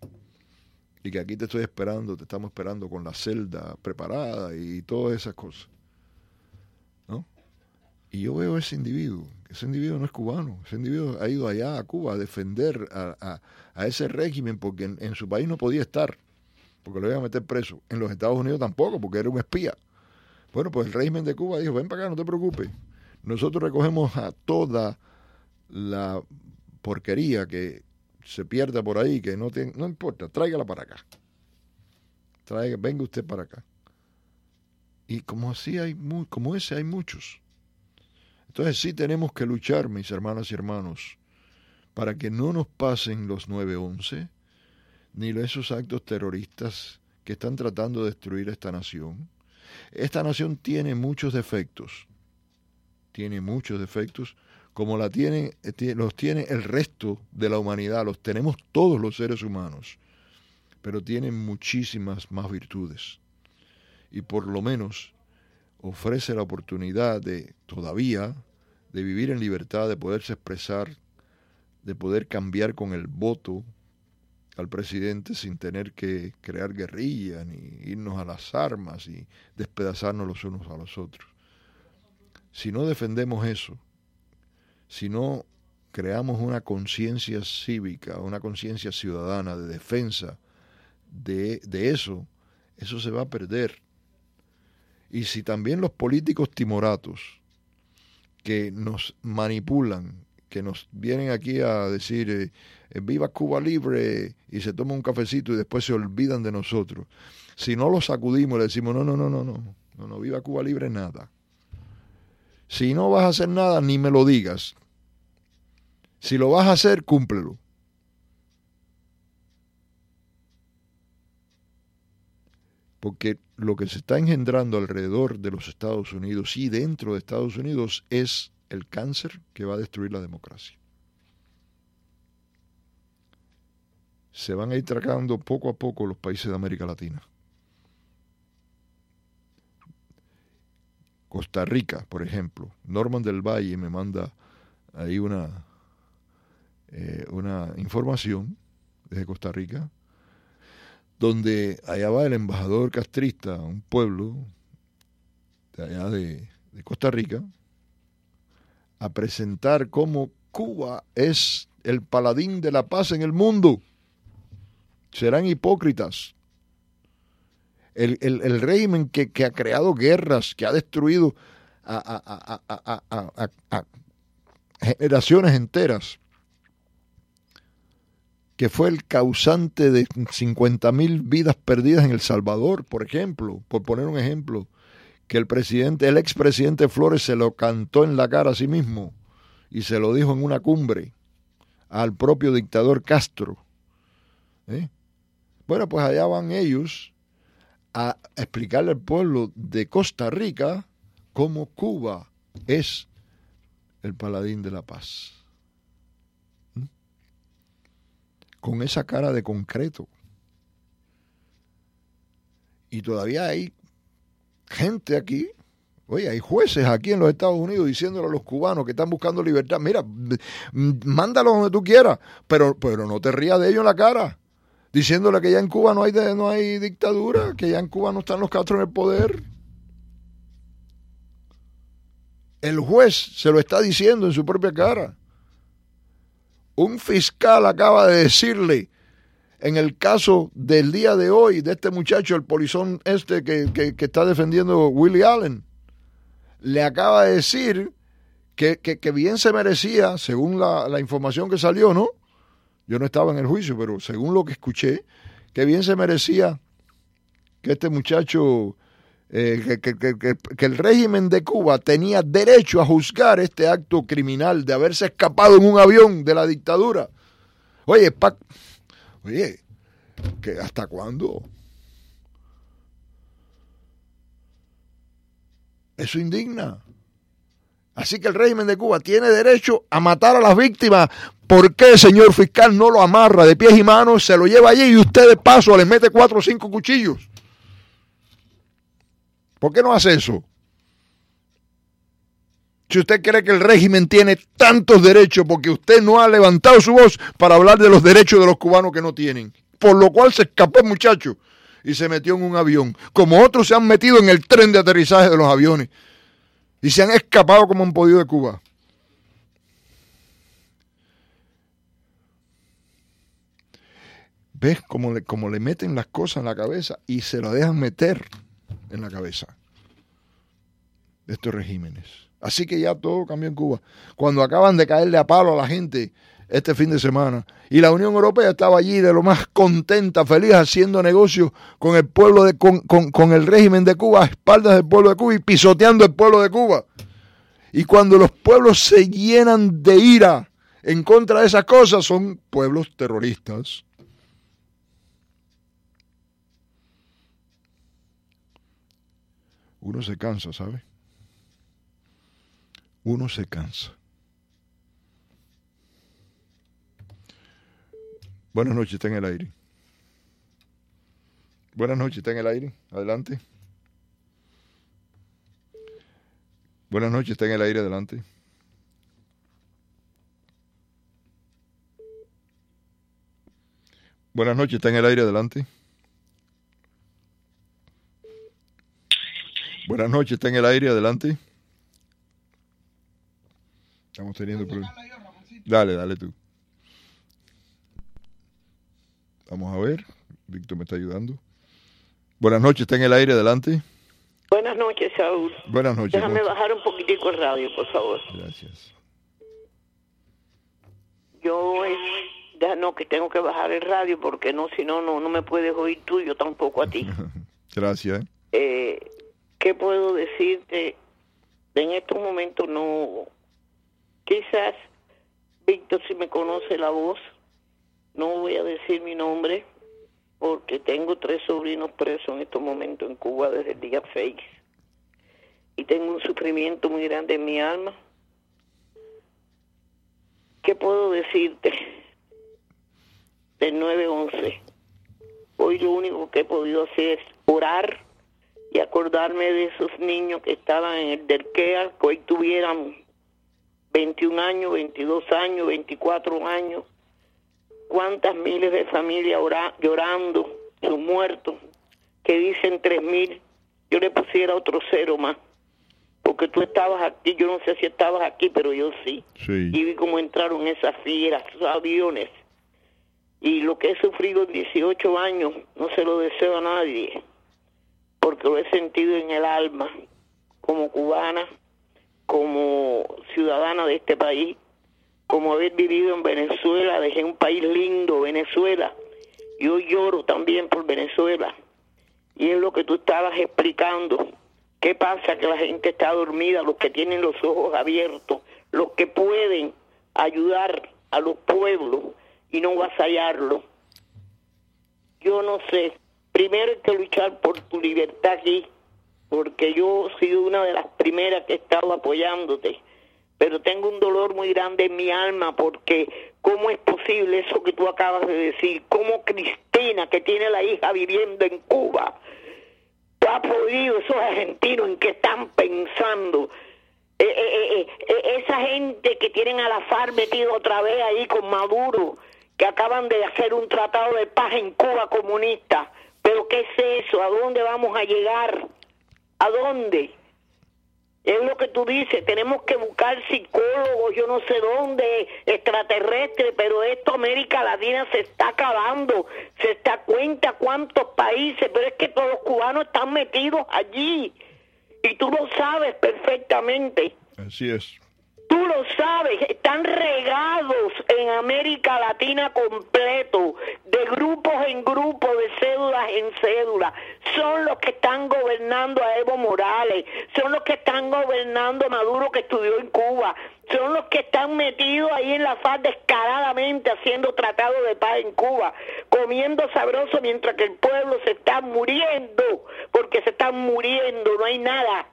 y que aquí te estoy esperando, te estamos esperando con la celda preparada y todas esas cosas. ¿No? Y yo veo ese individuo, ese individuo no es cubano, ese individuo ha ido allá a Cuba a defender a, ese régimen porque en, su país no podía estar, porque lo iban a meter preso. En los Estados Unidos tampoco, porque era un espía. Bueno, pues el régimen de Cuba dijo, ven para acá, no te preocupes. Nosotros recogemos a toda la porquería que, se pierda por ahí, que no, tiene, no importa, tráigala para acá. Traiga, venga usted para acá. Y como así hay mu- como ese hay muchos. Entonces sí tenemos que luchar, mis hermanas y hermanos, para que no nos pasen los 9-11, ni esos actos terroristas que están tratando de destruir esta nación. Esta nación tiene muchos defectos, tiene muchos defectos, como la tiene, eh, los tiene el resto de la humanidad, los tenemos todos los seres humanos, pero tienen muchísimas más virtudes. Y por lo menos ofrece la oportunidad de todavía de vivir en libertad, de poderse expresar, de poder cambiar con el voto al presidente sin tener que crear guerrilla ni irnos a las armas y despedazarnos los unos a los otros. Si no defendemos eso, si no creamos una conciencia cívica, una conciencia ciudadana de defensa de, de eso, eso se va a perder. Y si también los políticos timoratos que nos manipulan, que nos vienen aquí a decir eh, eh, viva Cuba libre y se toma un cafecito y después se olvidan de nosotros. Si no los sacudimos y le decimos no, no, no, no, no, no, no, viva Cuba libre nada. Si no vas a hacer nada, ni me lo digas. Si lo vas a hacer, cúmplelo. Porque lo que se está engendrando alrededor de los Estados Unidos y dentro de Estados Unidos es el cáncer que va a destruir la democracia. Se van a ir tragando poco a poco los países de América Latina. Costa Rica, por ejemplo. Norman del Valle me manda ahí una, eh, una información desde Costa Rica, donde allá va el embajador castrista a un pueblo de allá de, de Costa Rica a presentar cómo Cuba es el paladín de la paz en el mundo. Serán hipócritas. El, el- el régimen que, que ha creado guerras, que ha destruido a, a- a- a- generaciones enteras, que fue el causante de 50.000 vidas perdidas en El Salvador, por ejemplo, por poner un ejemplo, que el presidente, el expresidente Flores se lo cantó en la cara a sí mismo y se lo dijo en una cumbre al propio dictador Castro. ¿eh? Bueno, pues allá van ellos a explicarle al pueblo de Costa Rica cómo Cuba es el paladín de la paz. ¿Mm? Con esa cara de concreto. Y todavía hay gente aquí, oye, hay jueces aquí en los Estados Unidos diciéndole a los cubanos que están buscando libertad, mira, mándalos donde tú quieras, pero, pero no te rías de ellos en la cara, diciéndole que ya en Cuba no hay, no hay dictadura, que ya en Cuba no están los Castro en el poder. El juez se lo está diciendo en su propia cara. Un fiscal acaba de decirle, en el caso del día de hoy, de este muchacho, el polizón este que, que- que está defendiendo Willie Allen, le acaba de decir que, que- que bien se merecía, según la, la información que salió, ¿no? Yo no estaba en el juicio, pero según lo que escuché, que bien se merecía que este muchacho, eh, que, el régimen de Cuba tenía derecho a juzgar este acto criminal de haberse escapado en un avión de la dictadura. Oye, pa- oye, que ¿hasta cuándo? Eso indigna. Así que el régimen de Cuba tiene derecho a matar a las víctimas. ¿Por qué, señor fiscal, no lo amarra de pies y manos, se lo lleva allí y usted de paso le mete cuatro o cinco cuchillos? ¿Por qué no hace eso? Si usted cree que el régimen tiene tantos derechos porque usted no ha levantado su voz para hablar de los derechos de los cubanos que no tienen, por lo cual se escapó muchacho y se metió en un avión, como otros se han metido en el tren de aterrizaje de los aviones y se han escapado como han podido de Cuba. ¿Ves cómo le, le meten las cosas en la cabeza y se lo dejan meter en la cabeza de estos regímenes? Así que ya todo cambió en Cuba. Cuando acaban de caerle a palo a la gente este fin de semana. Y la Unión Europea estaba allí de lo más contenta, feliz, haciendo negocios con el pueblo de, con, con, con el régimen de Cuba, a espaldas del pueblo de Cuba y pisoteando el pueblo de Cuba. Y cuando los pueblos se llenan de ira en contra de esas cosas, son pueblos terroristas. Uno se cansa, ¿sabe? Uno se cansa. Buenas noches, está en el aire. Buenas noches, está en el aire. Adelante. Buenas noches, está en el aire. Adelante. Buenas noches, está en el aire. Adelante. Buenas noches, está en el aire. Adelante. Estamos teniendo problemas. Dale, dale tú. Vamos a ver. Víctor me está ayudando. Buenas noches, está en el aire. Adelante. Buenas noches, Saúl. Buenas noches. Déjame ¿cómo bajar un poquitico el radio, por favor. Gracias. Yo es, ya no que tengo que bajar el radio porque no, si no, no, me puedes oír tú, yo tampoco a ti. *laughs* Gracias. Eh, ¿Qué puedo decirte? En estos momentos no, quizás Víctor si me conoce la voz, no voy a decir mi nombre porque tengo tres sobrinos presos en estos momentos en Cuba desde el día 6 y tengo un sufrimiento muy grande en mi alma. ¿Qué puedo decirte del 9-11? Hoy lo único que he podido hacer es orar y acordarme de esos niños que estaban en el Derkea, que hoy tuvieran 21 años, 22 años, 24 años. Cuántas miles de familias ora- llorando, sus muertos, que dicen 3 mil. Yo le pusiera otro cero más. Porque tú estabas aquí, yo no sé si estabas aquí, pero yo sí. Sí. Y vi cómo entraron esas fieras, esos aviones. Y lo que he sufrido en 18 años, no se lo deseo a nadie, porque lo he sentido en el alma, como cubana, como ciudadana de este país, como haber vivido en Venezuela, dejé un país lindo, Venezuela. Yo lloro también por Venezuela. Y es lo que tú estabas explicando. ¿Qué pasa? Que la gente está dormida, los que tienen los ojos abiertos, los que pueden ayudar a los pueblos y no vasallarlos. Yo no sé. Primero hay que luchar por tu libertad aquí, porque yo he sido una de las primeras que he estado apoyándote. Pero tengo un dolor muy grande en mi alma porque ¿cómo es posible eso que tú acabas de decir? ¿Cómo Cristina, que tiene la hija viviendo en Cuba, ha podido esos argentinos en qué están pensando? Eh, eh, eh, eh, esa gente que tienen a la FARC metido otra vez ahí con Maduro, que acaban de hacer un tratado de paz en Cuba comunista. Pero ¿qué es eso? ¿A dónde vamos a llegar? ¿A dónde? Es lo que tú dices, tenemos que buscar psicólogos, yo no sé dónde, extraterrestres, pero esto América Latina se está acabando, se está cuenta cuántos países, pero es que todos los cubanos están metidos allí y tú lo sabes perfectamente. Así es. Tú lo sabes, están regados en América Latina completo, de grupos en grupos, de cédulas en cédulas. Son los que están gobernando a Evo Morales, son los que están gobernando a Maduro que estudió en Cuba, son los que están metidos ahí en la FARC descaradamente haciendo tratados de paz en Cuba, comiendo sabroso mientras que el pueblo se está muriendo, porque se están muriendo, no hay nada.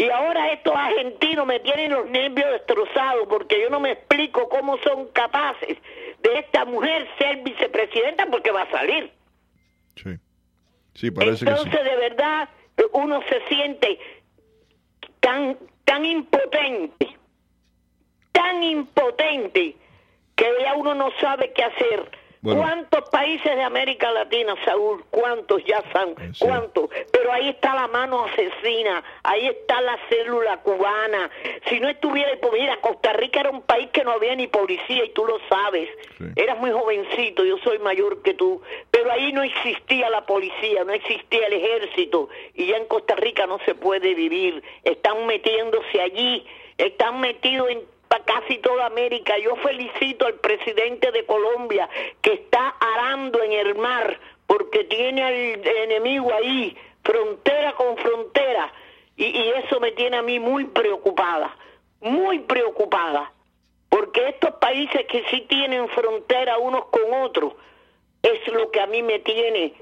Y ahora estos argentinos me tienen los nervios destrozados porque yo no me explico cómo son capaces de esta mujer ser vicepresidenta porque va a salir. Sí. Sí, parece que sí. Entonces, de verdad, uno se siente tan, tan impotente, tan impotente, que ya uno no sabe qué hacer. Bueno. ¿Cuántos países de América Latina, Saúl? ¿Cuántos ya son? ¿Cuántos? Pero ahí está la mano asesina, ahí está la célula cubana. Si no estuviera, pues mira, Costa Rica era un país que no había ni policía y tú lo sabes. Eras muy jovencito, yo soy mayor que tú, pero ahí no existía la policía, no existía el ejército y ya en Costa Rica no se puede vivir. Están metiéndose allí, están metidos en para casi toda América. Yo felicito al presidente de Colombia que está arando en el mar porque tiene al enemigo ahí, frontera con frontera. Y, eso me tiene a mí muy preocupada, muy preocupada. Porque estos países que sí tienen frontera unos con otros, es lo que a mí me tiene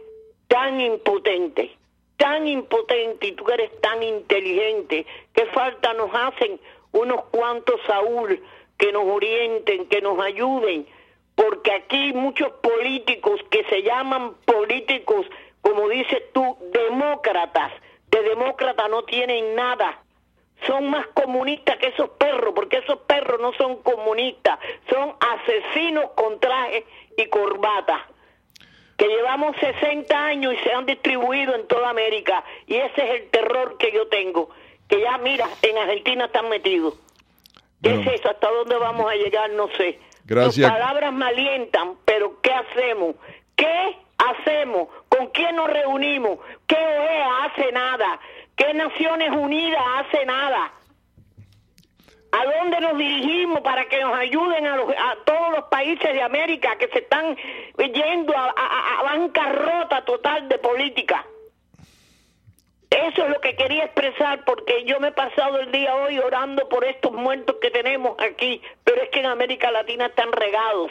tan impotente, tan impotente y tú eres tan inteligente, ¿qué falta nos hacen unos cuantos Saúl que nos orienten, que nos ayuden? Porque aquí muchos políticos que se llaman políticos, como dices tú, demócratas, de demócrata no tienen nada. Son más comunistas que esos perros, porque esos perros no son comunistas, son asesinos con traje y corbata que llevamos 60 años y se han distribuido en toda América. Y ese es el terror que yo tengo. Que ya, mira, en Argentina están metidos. ¿Qué Bueno. es eso? ¿Hasta dónde vamos a llegar? No sé. Gracias. Tus palabras me alientan, pero ¿qué hacemos? ¿Qué hacemos? ¿Con quién nos reunimos? ¿Qué OEA hace nada? ¿Qué Naciones Unidas hace nada? ¿A dónde nos dirigimos para que nos ayuden a, los- a todos los países de América que se están yendo a, a- a bancarrota total de política? Eso es lo que quería expresar porque yo me he pasado el día hoy orando por estos muertos que tenemos aquí, pero es que en América Latina están regados.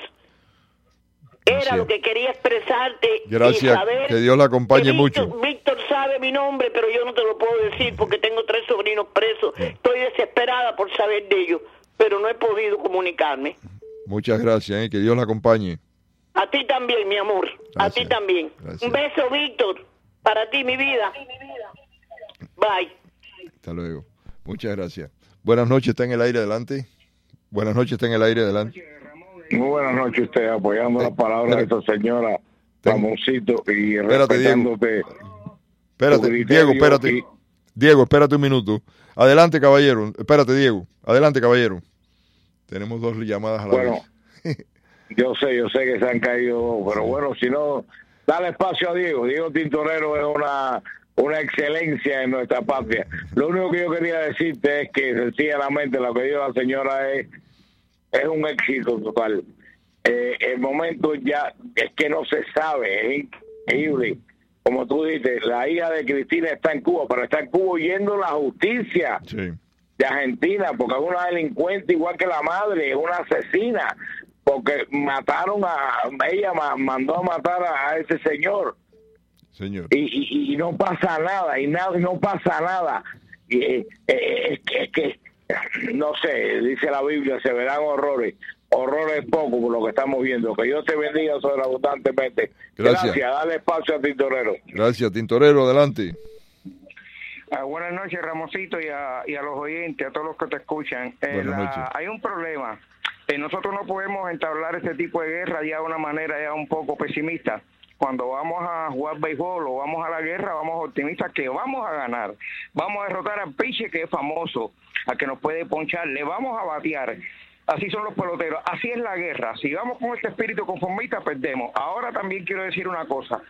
Era lo que quería expresarte y Gracias, saber que Dios la acompañe Víctor- mucho. Víctor sabe mi nombre, pero yo no te lo puedo decir porque tengo tres sobrinos presos. Estoy desesperada por saber de ellos, pero no he podido comunicarme. Muchas gracias, ¿eh? que Dios la acompañe. A ti también, mi amor. A ti también. Un beso, Víctor. Para ti, mi vida. Bye. Hasta luego. Muchas gracias. Buenas noches, está en el aire adelante. Buenas noches, está en el aire adelante. Muy buenas noches, usted apoyando las palabras de esta señora Ramoncito y Espérate, Diego. respetándote. Espérate, Diego, espérate. y- Diego, espérate un minuto. Adelante, caballero. Espérate, Diego. Adelante, caballero. Tenemos dos llamadas a la Bueno, vez. *laughs* yo sé, yo sé que se han caído dos, pero bueno, si no, dale espacio a Diego. Diego Tintorero es una, una excelencia en nuestra patria. Lo único que yo quería decirte es que sencillamente lo que dijo la señora es, es un éxito total. Eh, el momento ya es que no se sabe, es increíble. Como tú dices, la hija de Cristina está en Cuba, pero está en Cuba huyendo la justicia Sí. de Argentina, porque es una delincuente igual que la madre, es una asesina, porque mataron a, ella ma- mandó a matar a, ese señor Señor. y, y, y no pasa nada, y nada, y no pasa nada. Y, eh, eh, es, que, es que, no sé, dice la Biblia, se verán horrores, horrores poco por lo que estamos viendo. Que Dios te bendiga sobreabundantemente. Gracias. dale espacio a Tintorero. Gracias, Tintorero, adelante. Ah, buenas noches, Ramosito, y a, y a los oyentes, a todos los que te escuchan. Eh, la-. Hay un problema. Eh, nosotros no podemos entablar este tipo de guerra ya de una manera ya un poco pesimista. Cuando vamos a jugar béisbol o vamos a la guerra, vamos optimistas que vamos a ganar. Vamos a derrotar al piche que es famoso, al que nos puede ponchar, le vamos a batear. Así son los peloteros, así es la guerra. Si vamos con este espíritu conformista, perdemos. Ahora también quiero decir una cosa.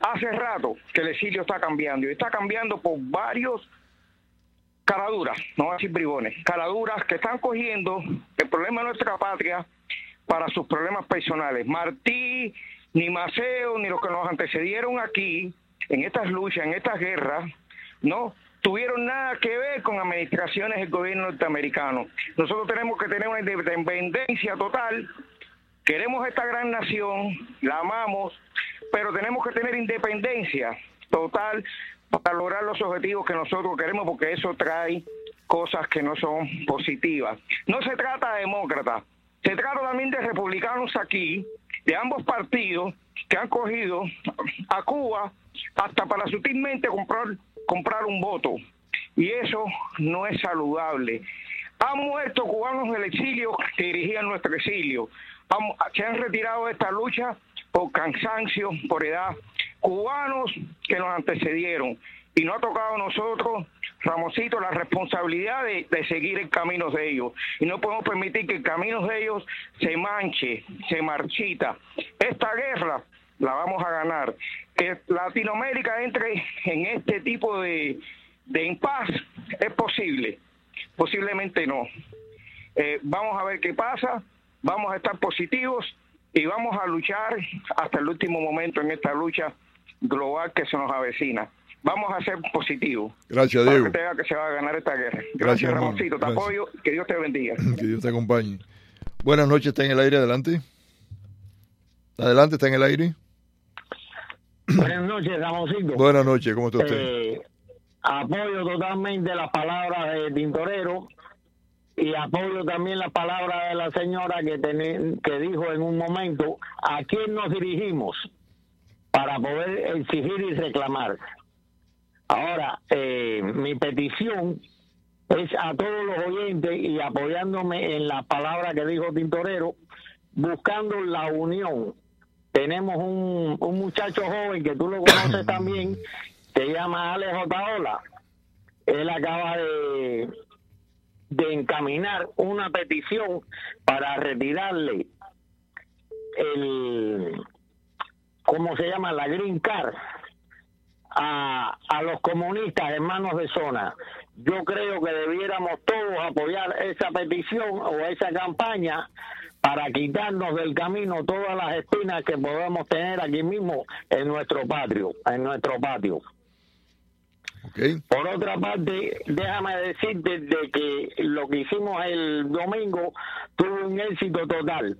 Hace rato que el exilio está cambiando y está cambiando por varios caraduras, no voy a decir bribones, caraduras que están cogiendo el problema de nuestra patria para sus problemas personales. Martí, ni Maceo, ni los que nos antecedieron aquí, en estas luchas, en estas guerras, no tuvieron nada que ver con administraciones del gobierno norteamericano. Nosotros tenemos que tener una independencia total. Queremos esta gran nación, la amamos, pero tenemos que tener independencia total para lograr los objetivos que nosotros queremos, porque eso trae cosas que no son positivas. No se trata de demócratas, se trata también de republicanos aquí, de ambos partidos, que han cogido a Cuba hasta para sutilmente comprar, comprar un voto. Y eso no es saludable. Han muerto cubanos en el exilio que dirigían nuestro exilio. Han- se han retirado de esta lucha por cansancio, por edad. Cubanos que nos antecedieron. Y no ha tocado a nosotros, Ramosito, la responsabilidad de, seguir el camino de ellos. Y no podemos permitir que el camino de ellos se manche, se marchita. Esta guerra la vamos a ganar. Que Latinoamérica entre en este tipo de, de impas es posible, posiblemente no. Eh, vamos a ver qué pasa, vamos a estar positivos y vamos a luchar hasta el último momento en esta lucha global que se nos avecina. Vamos a ser positivos. Gracias, para Diego. que tenga que se va a ganar esta guerra. Gracias, Gracias. Ramoncito. Te Gracias. apoyo. Que Dios te bendiga. *laughs* Que Dios te acompañe. Buenas noches, está en el aire, adelante. Adelante, está en el aire. *clears throat* Buenas noches, Ramoncito. Buenas noches, ¿cómo está usted? Eh, apoyo totalmente las palabras de Tintorero y apoyo también las palabras de la señora que, teni- que dijo en un momento a quién nos dirigimos para poder exigir y reclamar. Ahora, eh, mi petición es a todos los oyentes y apoyándome en la palabra que dijo Tintorero, buscando la unión. Tenemos un, un muchacho joven que tú lo conoces también, se llama Alex Otaola. Él acaba de, de encaminar una petición para retirarle el, ¿cómo se llama? La Green Card a, a los comunistas hermanos de zona. Yo creo que debiéramos todos apoyar esa petición o esa campaña para quitarnos del camino todas las espinas que podemos tener aquí mismo en nuestro patio, en nuestro patio. Por otra parte, déjame decirte de que lo que hicimos el domingo tuvo un éxito total.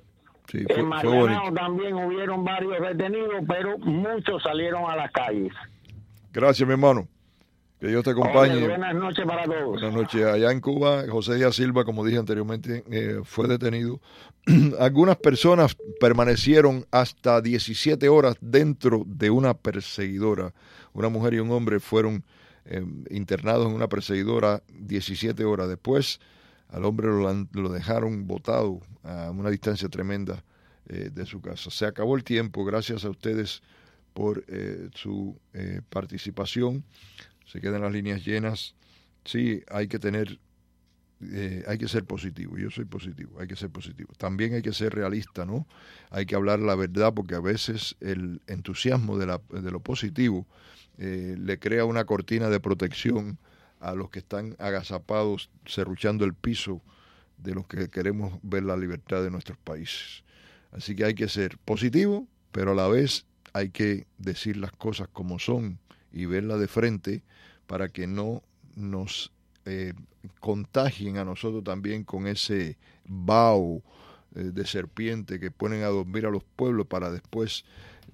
Sí, fue, en bonito. también hubieron varios detenidos, pero muchos salieron a las calles. Gracias, mi hermano. Que Dios te acompañe. Oye, buenas noches para todos. Buenas noches. Allá en Cuba, José Díaz Silva, como dije anteriormente, eh, fue detenido. *clears throat* Algunas personas permanecieron hasta 17 horas dentro de una perseguidora. Una mujer y un hombre fueron eh, internados en una perseguidora 17 horas. Después, al hombre lo dejaron botado a una distancia tremenda eh, de su casa. Se acabó el tiempo. Gracias a ustedes por eh, su eh, participación. Se quedan las líneas llenas. Sí, hay que tener, eh, hay que ser positivo. Yo soy positivo, hay que ser positivo. También hay que ser realista, ¿no? Hay que hablar la verdad porque a veces el entusiasmo de, la, de lo positivo eh, le crea una cortina de protección a los que están agazapados, serruchando el piso de los que queremos ver la libertad de nuestros países. Así que hay que ser positivo, pero a la vez hay que decir las cosas como son y verlas de frente para que no nos eh, contagien a nosotros también con ese vaho eh, de serpiente que ponen a dormir a los pueblos para después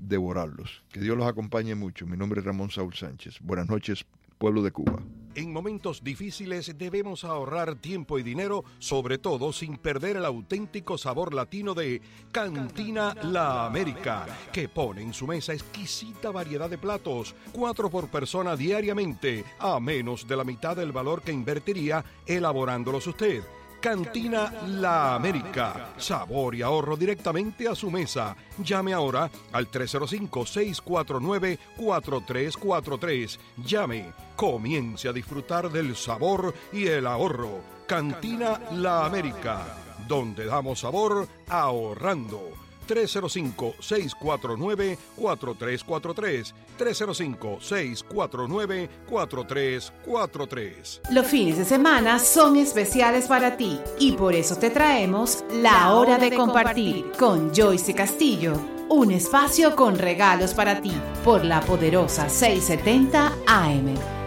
devorarlos. Que Dios los acompañe mucho. Mi nombre es Ramón Saúl Sánchez. Buenas noches, pueblo de Cuba. En momentos difíciles debemos ahorrar tiempo y dinero, sobre todo sin perder el auténtico sabor latino de Cantina La América, que pone en su mesa exquisita variedad de platos, cuatro por persona diariamente, a menos de la mitad del valor que invertiría elaborándolos usted. Cantina La América. Sabor y ahorro directamente a su mesa. Llame ahora al 305-649-4343. Llame. Comience a disfrutar del sabor y el ahorro. Cantina La América. Donde damos sabor ahorrando. 305-649-4343. 305-649-4343. Los fines de semana son especiales para ti y por eso te traemos La Hora de Compartir con Joyce Castillo. Un espacio con regalos para ti por la poderosa 670 AM.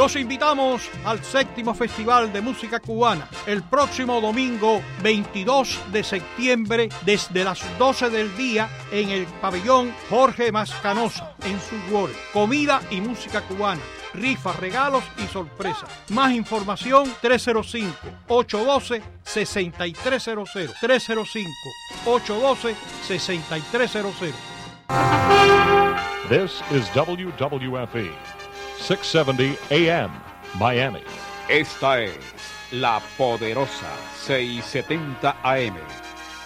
Los invitamos al séptimo Festival de Música Cubana el próximo domingo 22 de septiembre desde las 12 del día en el pabellón Jorge Mascanosa en Surwore. Comida y música cubana, rifas, regalos y sorpresas. Más información 305-812-6300. 305-812-6300. This is WWFE, 670 AM, Miami. Esta es la poderosa 670 AM,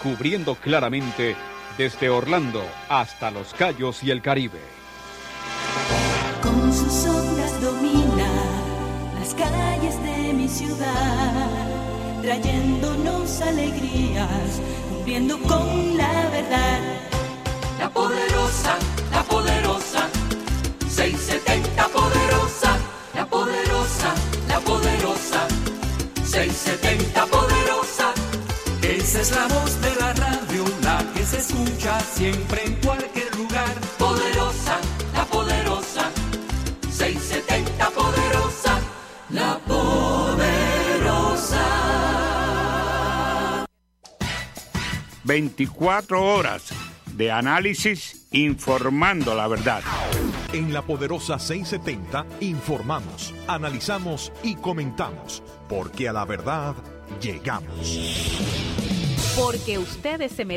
cubriendo claramente desde Orlando hasta Los Cayos y el Caribe. Con sus ondas domina las calles de mi ciudad, trayéndonos alegrías, cumpliendo con la verdad. La poderosa, la poderosa, 670 670 poderosa. Esa es la voz de la radio, la que se escucha siempre en cualquier lugar. Poderosa, la poderosa. 670 poderosa. La poderosa. 24 horas de análisis informando la verdad. En la poderosa 670 informamos, analizamos y comentamos, porque a la verdad llegamos. Porque ustedes se merecen